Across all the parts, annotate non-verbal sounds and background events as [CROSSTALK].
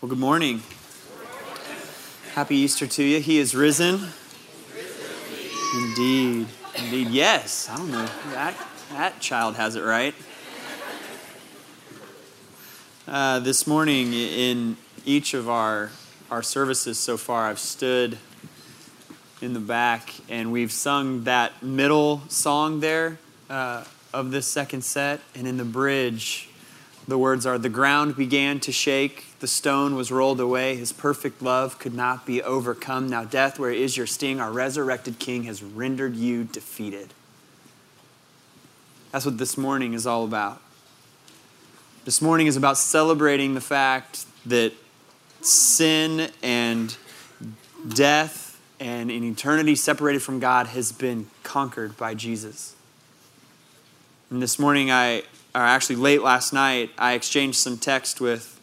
Well, good morning. Happy Easter to you. He is risen. Indeed. Indeed. Yes. I don't know. That, that child has it right. Uh, this morning, in each of our, our services so far, I've stood in the back and we've sung that middle song there uh, of this second set. And in the bridge, the words are The ground began to shake, the stone was rolled away, his perfect love could not be overcome. Now, death, where is your sting? Our resurrected king has rendered you defeated. That's what this morning is all about. This morning is about celebrating the fact that sin and death and an eternity separated from God has been conquered by Jesus. And this morning, I, or actually late last night, I exchanged some text with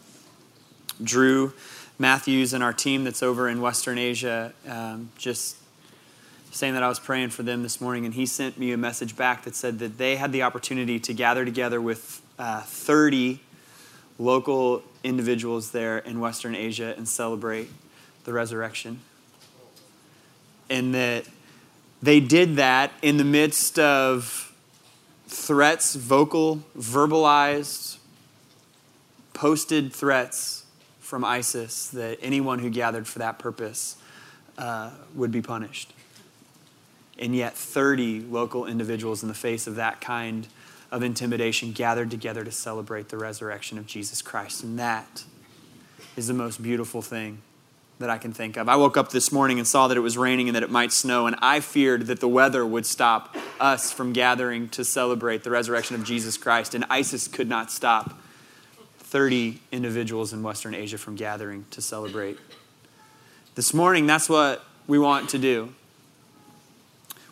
Drew Matthews and our team that's over in Western Asia, um, just saying that I was praying for them this morning, and he sent me a message back that said that they had the opportunity to gather together with uh, 30 local individuals there in Western Asia and celebrate the resurrection. And that they did that in the midst of threats, vocal, verbalized, posted threats from ISIS that anyone who gathered for that purpose uh, would be punished. And yet, 30 local individuals in the face of that kind of intimidation gathered together to celebrate the resurrection of Jesus Christ. And that is the most beautiful thing that I can think of. I woke up this morning and saw that it was raining and that it might snow, and I feared that the weather would stop us from gathering to celebrate the resurrection of Jesus Christ, and ISIS could not stop 30 individuals in Western Asia from gathering to celebrate. This morning, that's what we want to do.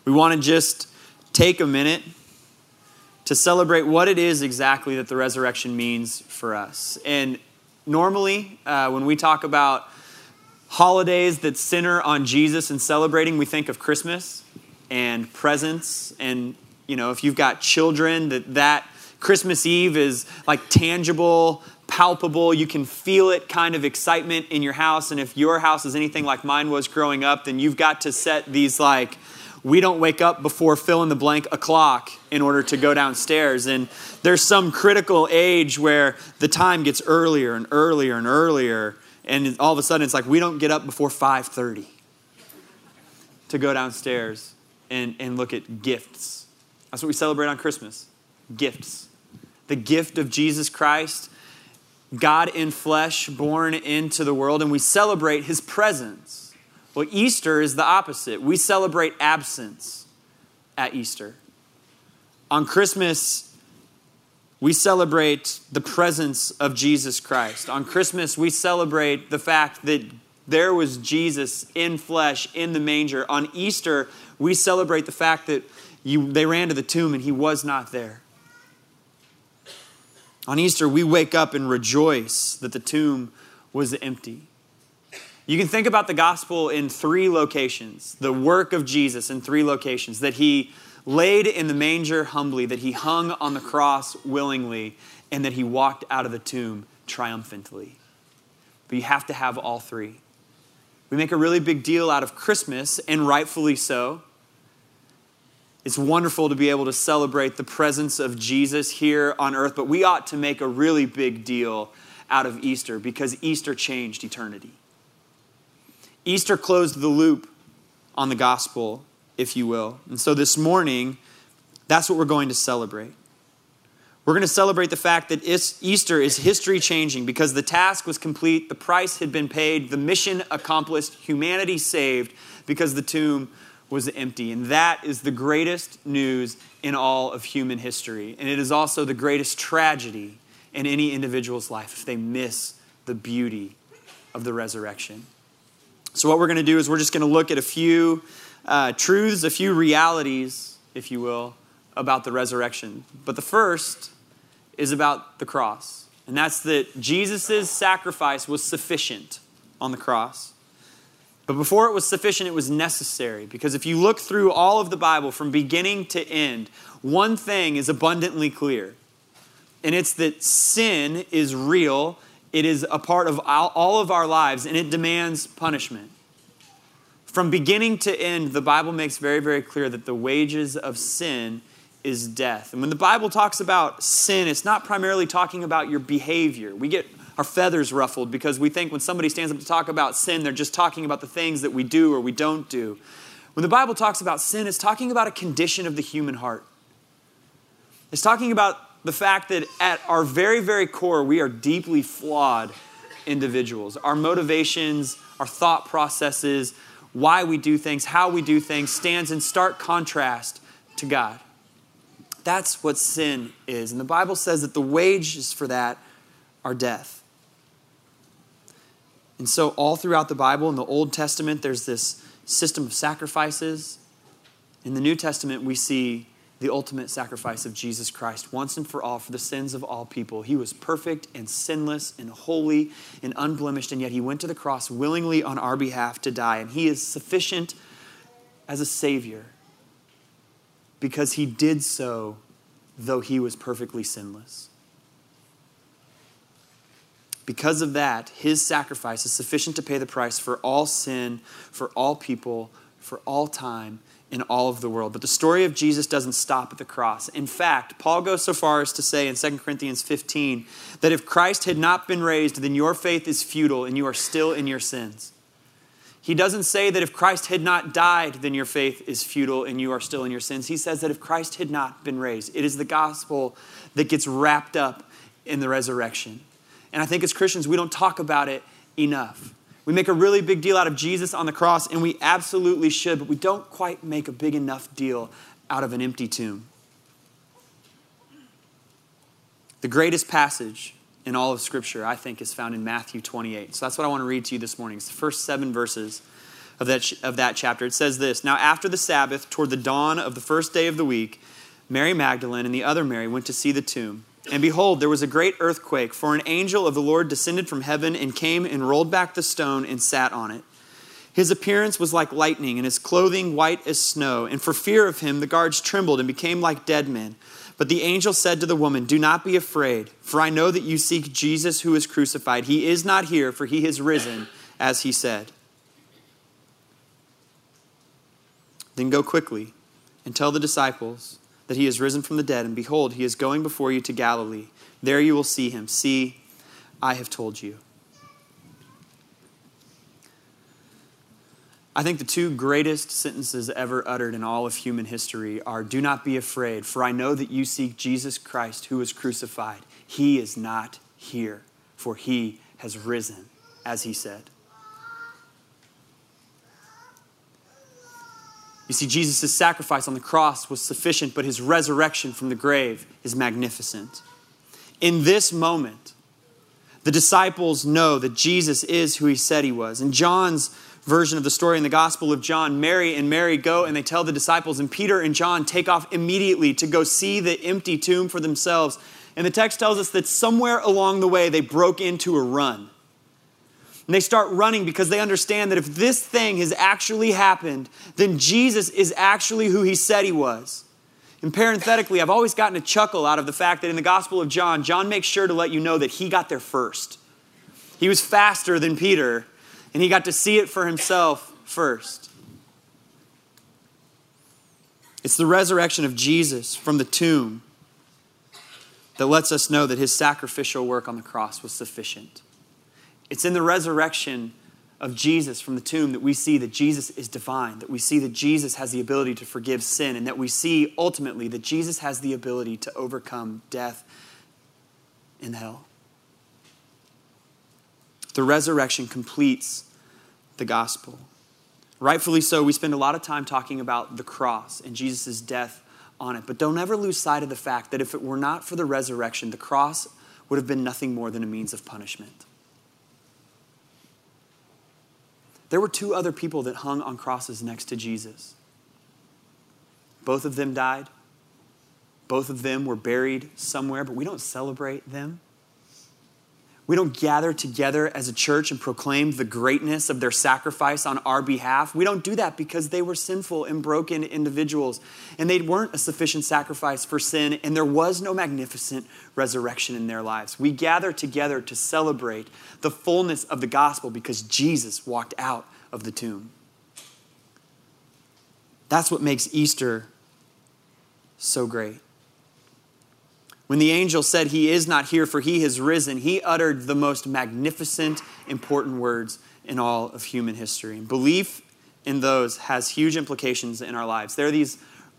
We want to just take a minute to celebrate what it is exactly that the resurrection means for us. And normally, uh, when we talk about holidays that center on Jesus and celebrating, we think of Christmas and presents. And, you know, if you've got children, that that Christmas Eve is like tangible, palpable. You can feel it kind of excitement in your house. And if your house is anything like mine was growing up, then you've got to set these like, we don't wake up before fill in the blank o'clock in order to go downstairs. And there's some critical age where the time gets earlier and earlier and earlier and all of a sudden it's like we don't get up before 5.30 to go downstairs and, and look at gifts. That's what we celebrate on christmas. Gifts. The gift of jesus christ god in flesh born into the world and we celebrate his presence. Well easter is the opposite. We celebrate absence at easter. On christmas we celebrate the presence of Jesus Christ. On Christmas, we celebrate the fact that there was Jesus in flesh in the manger. On Easter, we celebrate the fact that you, they ran to the tomb and he was not there. On Easter, we wake up and rejoice that the tomb was empty. You can think about the gospel in three locations the work of Jesus in three locations that he laid in the manger humbly, that he hung on the cross willingly, and that he walked out of the tomb triumphantly. But you have to have all three. We make a really big deal out of Christmas, and rightfully so. It's wonderful to be able to celebrate the presence of Jesus here on earth, but we ought to make a really big deal out of Easter because Easter changed eternity. Easter closed the loop on the gospel if you will. And so this morning, that's what we're going to celebrate. We're going to celebrate the fact that Easter is history changing because the task was complete, the price had been paid, the mission accomplished, humanity saved because the tomb was empty. And that is the greatest news in all of human history. And it is also the greatest tragedy in any individual's life if they miss the beauty of the resurrection. So, what we're going to do is we're just going to look at a few uh, truths, a few realities, if you will, about the resurrection. But the first is about the cross, and that's that Jesus' sacrifice was sufficient on the cross. But before it was sufficient, it was necessary. Because if you look through all of the Bible from beginning to end, one thing is abundantly clear, and it's that sin is real It is a part of all of our lives and it demands punishment. From beginning to end, the Bible makes very, very clear that the wages of sin is death. And when the Bible talks about sin, it's not primarily talking about your behavior. We get our feathers ruffled because we think when somebody stands up to talk about sin, they're just talking about the things that we do or we don't do. When the Bible talks about sin, it's talking about a condition of the human heart. It's talking about the fact that at our very, very core, we are deeply flawed individuals. Our motivations, our thought processes, why we do things, how we do things stands in stark contrast to God. That's what sin is. And the Bible says that the wages for that are death. And so, all throughout the Bible, in the Old Testament, there's this system of sacrifices. In the New Testament, we see the ultimate sacrifice of Jesus Christ once and for all for the sins of all people. He was perfect and sinless and holy and unblemished, and yet he went to the cross willingly on our behalf to die. And he is sufficient as a Savior because he did so though he was perfectly sinless. Because of that, his sacrifice is sufficient to pay the price for all sin, for all people, for all time in all of the world. But the story of Jesus doesn't stop at the cross. In fact, Paul goes so far as to say in 2 Corinthians 15 that if Christ had not been raised, then your faith is futile and you are still in your sins. He doesn't say that if Christ had not died, then your faith is futile and you are still in your sins. He says that if Christ had not been raised, it is the gospel that gets wrapped up in the resurrection. And I think as Christians, we don't talk about it enough. We make a really big deal out of Jesus on the cross, and we absolutely should, but we don't quite make a big enough deal out of an empty tomb. The greatest passage in all of Scripture, I think, is found in Matthew 28. So that's what I want to read to you this morning. It's the first seven verses of that, of that chapter. It says this Now, after the Sabbath, toward the dawn of the first day of the week, Mary Magdalene and the other Mary went to see the tomb. And behold, there was a great earthquake, for an angel of the Lord descended from heaven and came and rolled back the stone and sat on it. His appearance was like lightning, and his clothing white as snow. And for fear of him, the guards trembled and became like dead men. But the angel said to the woman, Do not be afraid, for I know that you seek Jesus who is crucified. He is not here, for he has risen, as he said. Then go quickly and tell the disciples that he is risen from the dead, and behold, he is going before you to Galilee. There you will see him. See, I have told you. I think the two greatest sentences ever uttered in all of human history are Do not be afraid, for I know that you seek Jesus Christ who was crucified. He is not here, for he has risen, as he said. You see, Jesus' sacrifice on the cross was sufficient, but his resurrection from the grave is magnificent. In this moment, the disciples know that Jesus is who he said he was. In John's version of the story in the Gospel of John, Mary and Mary go and they tell the disciples, and Peter and John take off immediately to go see the empty tomb for themselves. And the text tells us that somewhere along the way they broke into a run. And they start running because they understand that if this thing has actually happened, then Jesus is actually who he said he was. And parenthetically, I've always gotten a chuckle out of the fact that in the Gospel of John, John makes sure to let you know that he got there first. He was faster than Peter, and he got to see it for himself first. It's the resurrection of Jesus from the tomb that lets us know that his sacrificial work on the cross was sufficient. It's in the resurrection of Jesus from the tomb that we see that Jesus is divine, that we see that Jesus has the ability to forgive sin, and that we see ultimately that Jesus has the ability to overcome death and hell. The resurrection completes the gospel. Rightfully so, we spend a lot of time talking about the cross and Jesus' death on it, but don't ever lose sight of the fact that if it were not for the resurrection, the cross would have been nothing more than a means of punishment. There were two other people that hung on crosses next to Jesus. Both of them died. Both of them were buried somewhere, but we don't celebrate them. We don't gather together as a church and proclaim the greatness of their sacrifice on our behalf. We don't do that because they were sinful and broken individuals and they weren't a sufficient sacrifice for sin and there was no magnificent resurrection in their lives. We gather together to celebrate the fullness of the gospel because Jesus walked out of the tomb. That's what makes Easter so great. When the angel said, He is not here, for he has risen, he uttered the most magnificent, important words in all of human history. Belief in those has huge implications in our lives. There are these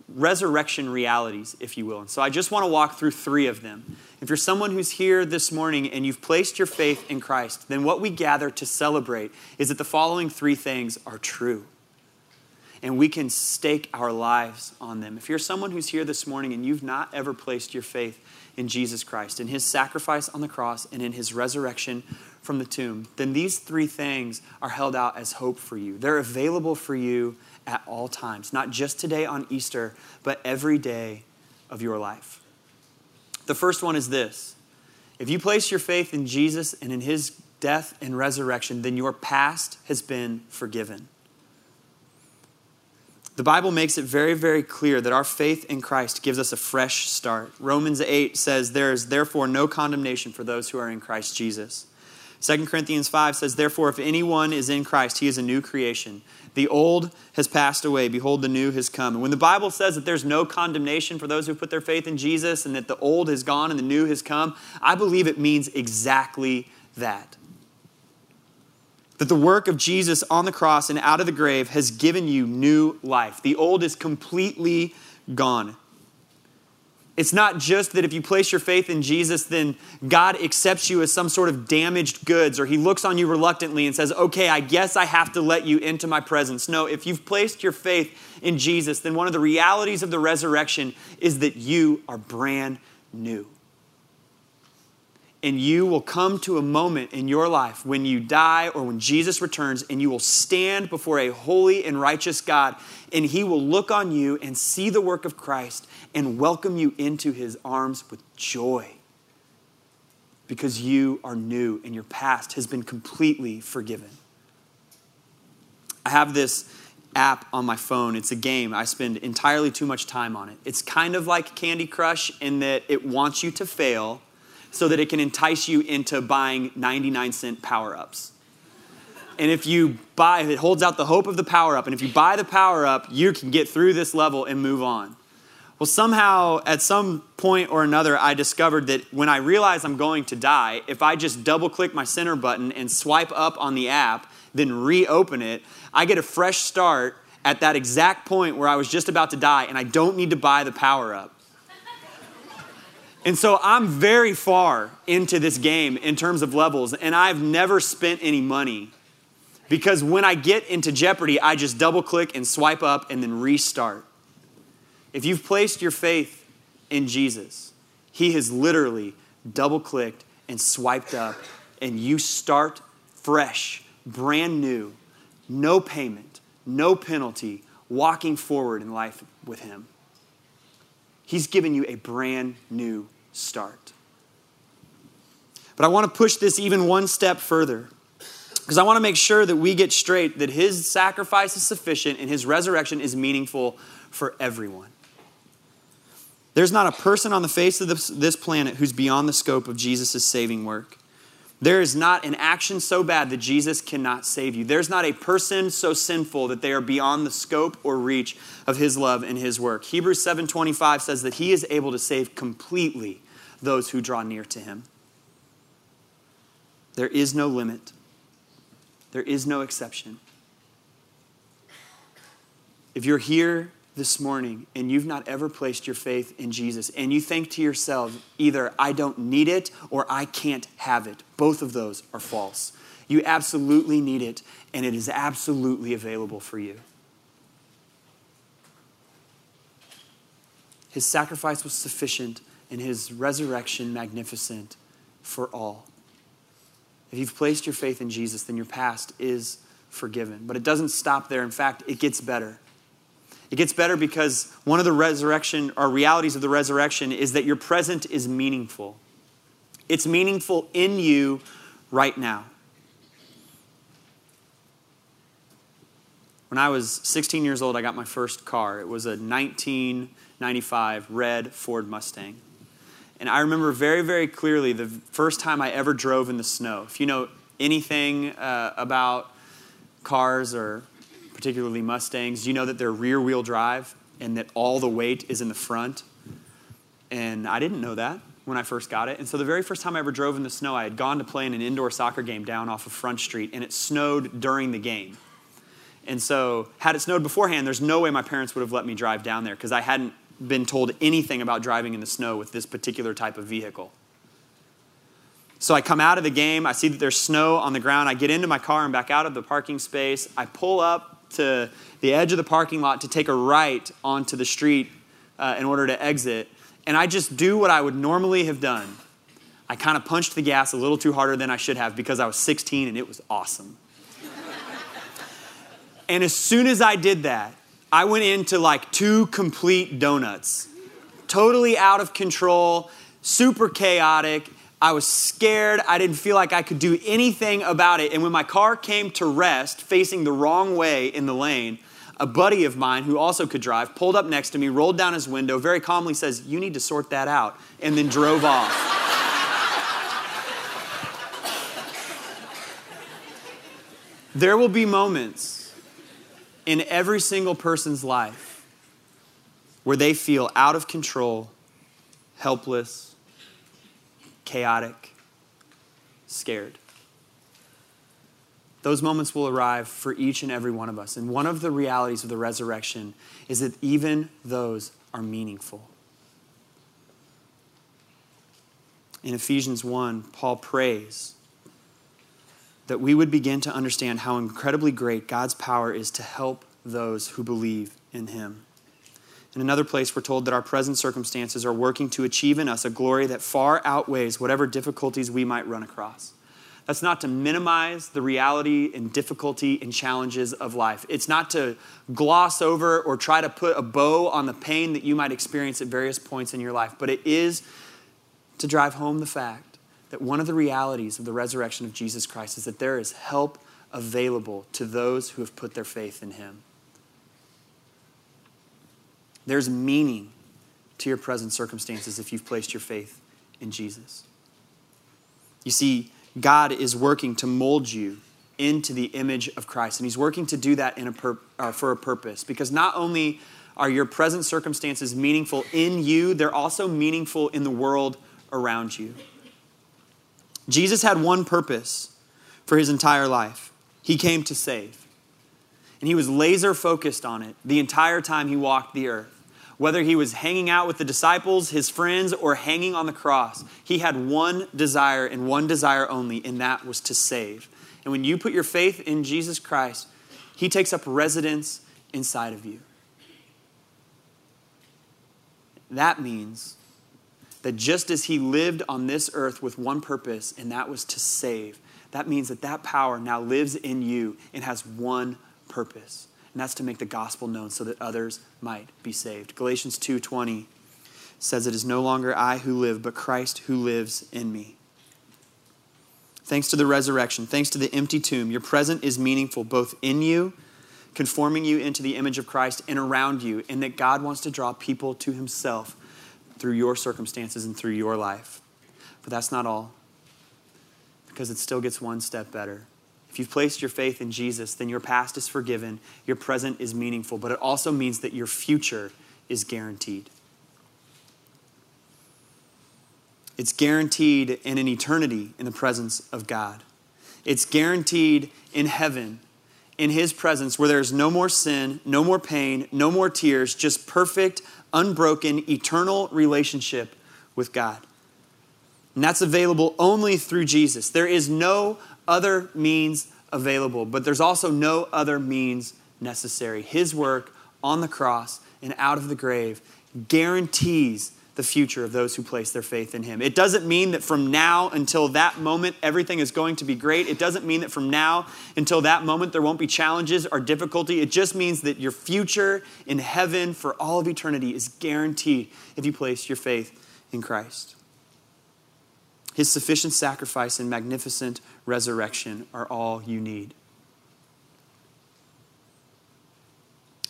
resurrection realities, if you will. And so I just want to walk through three of them. If you're someone who's here this morning and you've placed your faith in Christ, then what we gather to celebrate is that the following three things are true and we can stake our lives on them. If you're someone who's here this morning and you've not ever placed your faith in Jesus Christ, in his sacrifice on the cross, and in his resurrection from the tomb, then these three things are held out as hope for you. They're available for you at all times, not just today on Easter, but every day of your life. The first one is this if you place your faith in Jesus and in his death and resurrection, then your past has been forgiven. The Bible makes it very, very clear that our faith in Christ gives us a fresh start. Romans 8 says, There is therefore no condemnation for those who are in Christ Jesus. 2 Corinthians 5 says, Therefore, if anyone is in Christ, he is a new creation. The old has passed away. Behold, the new has come. And when the Bible says that there's no condemnation for those who put their faith in Jesus and that the old has gone and the new has come, I believe it means exactly that that the work of Jesus on the cross and out of the grave has given you new life. The old is completely gone. It's not just that if you place your faith in Jesus, then God accepts you as some sort of damaged goods, or He looks on you reluctantly and says, Okay, I guess I have to let you into my presence. No, if you've placed your faith in Jesus, then one of the realities of the resurrection is that you are brand new and you will come to a moment in your life when you die or when Jesus returns, and you will stand before a holy and righteous God, and He will look on you and see the work of Christ and welcome you into His arms with joy because you are new and your past has been completely forgiven. I have this app on my phone. It's a game. I spend entirely too much time on it. It's kind of like Candy Crush in that it wants you to fail so that it can entice you into buying 99 cent power ups. And if you buy, it holds out the hope of the power up. And if you buy the power up, you can get through this level and move on. Well, somehow, at some point or another, I discovered that when I realize I'm going to die, if I just double click my center button and swipe up on the app, then reopen it, I get a fresh start at that exact point where I was just about to die, and I don't need to buy the power up. And so I'm very far into this game in terms of levels, and I've never spent any money because when I get into Jeopardy, I just double click and swipe up and then restart. If you've placed your faith in Jesus, He has literally double clicked and swiped up, and you start fresh, brand new, no payment, no penalty, walking forward in life with Him. He's given you a brand new start. But I want to push this even one step further because I want to make sure that we get straight that his sacrifice is sufficient and his resurrection is meaningful for everyone. There's not a person on the face of this, planet who's beyond the scope of Jesus' saving work. There is not an action so bad that Jesus cannot save you. There's not a person so sinful that they are beyond the scope or reach of his love and his work. Hebrews 7:25 says that he is able to save completely those who draw near to him. There is no limit. There is no exception. If you're here this morning and you've not ever placed your faith in Jesus and you think to yourself, either I don't need it or I can't have it, both of those are false. You absolutely need it and it is absolutely available for you. His sacrifice was sufficient and his resurrection magnificent for all. If you've placed your faith in Jesus, then your past is forgiven. But it doesn't stop there. In fact, it gets better. It gets better because one of the resurrection or realities of the resurrection is that your present is meaningful. It's meaningful in you right now. When I was 16 years old, I got my first car. It was a 1995 red Ford Mustang. And I remember very, very clearly the first time I ever drove in the snow. If you know anything uh, about cars or particularly Mustangs, you know that they're rear wheel drive and that all the weight is in the front. And I didn't know that when I first got it. And so the very first time I ever drove in the snow, I had gone to play in an indoor soccer game down off of Front Street, and it snowed during the game. And so, had it snowed beforehand, there's no way my parents would have let me drive down there because I hadn't been told anything about driving in the snow with this particular type of vehicle. So I come out of the game, I see that there's snow on the ground. I get into my car and back out of the parking space. I pull up to the edge of the parking lot to take a right onto the street uh, in order to exit. And I just do what I would normally have done. I kind of punched the gas a little too harder than I should have because I was 16 and it was awesome. [LAUGHS] And as soon as I did that, I went into like two complete donuts. Totally out of control, super chaotic. I was scared. I didn't feel like I could do anything about it. And when my car came to rest, facing the wrong way in the lane, a buddy of mine who also could drive pulled up next to me, rolled down his window, very calmly says, You need to sort that out, and then drove off. there will be moments in every single person's life where they feel out of control, helpless, chaotic, scared. Those moments will arrive for each and every one of us. And one of the realities of the resurrection is that even those are meaningful. In Ephesians 1, Paul prays that we would begin to understand how incredibly great God's power is to help those who believe in Him. In another place, we're told that our present circumstances are working to achieve in us a glory that far outweighs whatever difficulties we might run across. That's not to minimize the reality and difficulty and challenges of life. It's not to gloss over or try to put a bow on the pain that you might experience at various points in your life, but it is to drive home the fact that one of the realities of the resurrection of Jesus Christ is that there is help available to those who have put their faith in him. There's meaning to your present circumstances if you've placed your faith in Jesus. You see, God is working to mold you into the image of Christ, and He's working to do that a pur- uh, for a purpose because not only are your present circumstances meaningful in you, they're also meaningful in the world around you. Jesus had one purpose for his entire life he came to save. And he was laser focused on it the entire time he walked the earth. Whether he was hanging out with the disciples, his friends, or hanging on the cross, he had one desire and one desire only, and that was to save. And when you put your faith in Jesus Christ, he takes up residence inside of you. That means that just as he lived on this earth with one purpose, and that was to save, that means that that power now lives in you and has one purpose, and that's to make the gospel known so that others might be saved. Galatians 2:20 says it is no longer I who live, but Christ who lives in me. Thanks to the resurrection, thanks to the empty tomb, your present is meaningful both in you, conforming you into the image of Christ, and around you, in that God wants to draw people to himself through your circumstances and through your life. But that's not all, because it still gets one step better. If you've placed your faith in Jesus, then your past is forgiven, your present is meaningful, but it also means that your future is guaranteed. It's guaranteed in an eternity in the presence of God. It's guaranteed in heaven, in His presence, where there's no more sin, no more pain, no more tears, just perfect, unbroken, eternal relationship with God. And that's available only through Jesus. There is no other means available, but there's also no other means necessary. His work on the cross and out of the grave guarantees the future of those who place their faith in Him. It doesn't mean that from now until that moment everything is going to be great. It doesn't mean that from now until that moment there won't be challenges or difficulty. It just means that your future in heaven for all of eternity is guaranteed if you place your faith in Christ. His sufficient sacrifice and magnificent resurrection are all you need.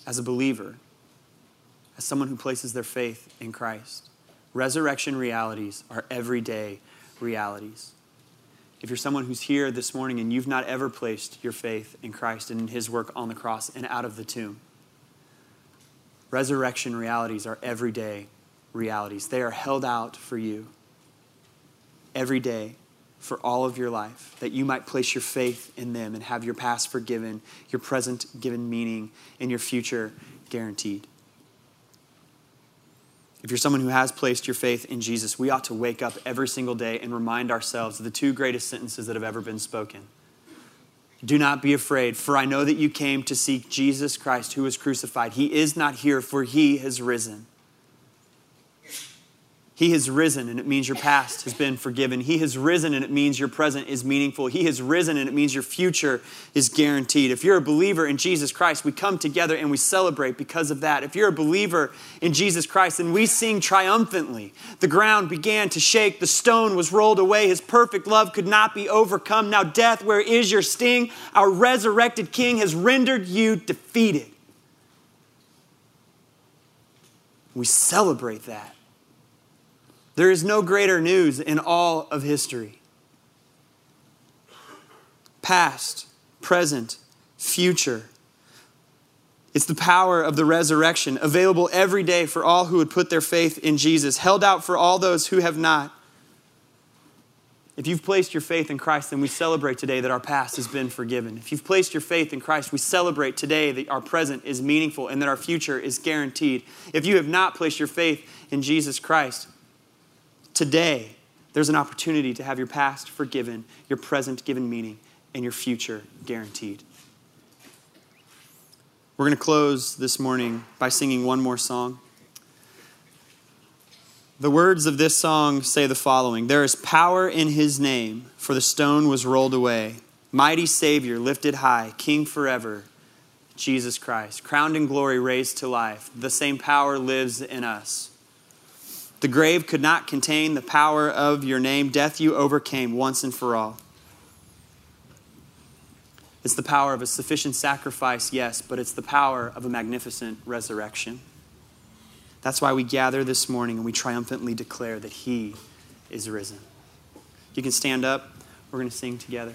As a believer, as someone who places their faith in Christ, resurrection realities are everyday realities. If you're someone who's here this morning and you've not ever placed your faith in Christ and in his work on the cross and out of the tomb, resurrection realities are everyday realities. They are held out for you every day for all of your life, that you might place your faith in them and have your past forgiven, your present given meaning, and your future guaranteed. If you're someone who has placed your faith in Jesus, we ought to wake up every single day and remind ourselves of the two greatest sentences that have ever been spoken. Do not be afraid, for I know that you came to seek Jesus Christ who was crucified. He is not here, for he has risen. He has risen, and it means your past has been forgiven. He has risen, and it means your present is meaningful. He has risen, and it means your future is guaranteed. If you're a believer in Jesus Christ, we come together and we celebrate because of that. If you're a believer in Jesus Christ, then we sing triumphantly. The ground began to shake, the stone was rolled away. His perfect love could not be overcome. Now, death, where is your sting? Our resurrected King has rendered you defeated. We celebrate that. There is no greater news in all of history. Past, present, future. It's the power of the resurrection, available every day for all who would put their faith in Jesus, held out for all those who have not. If you've placed your faith in Christ, then we celebrate today that our past has been forgiven. If you've placed your faith in Christ, we celebrate today that our present is meaningful and that our future is guaranteed. If you have not placed your faith in Jesus Christ, Today, there's an opportunity to have your past forgiven, your present given meaning, and your future guaranteed. We're going to close this morning by singing one more song. The words of this song say the following There is power in his name, for the stone was rolled away. Mighty Savior, lifted high, King forever, Jesus Christ, crowned in glory, raised to life. The same power lives in us. The grave could not contain the power of your name. Death you overcame once and for all. It's the power of a sufficient sacrifice, yes, but it's the power of a magnificent resurrection. That's why we gather this morning and we triumphantly declare that He is risen. You can stand up. We're going to sing together.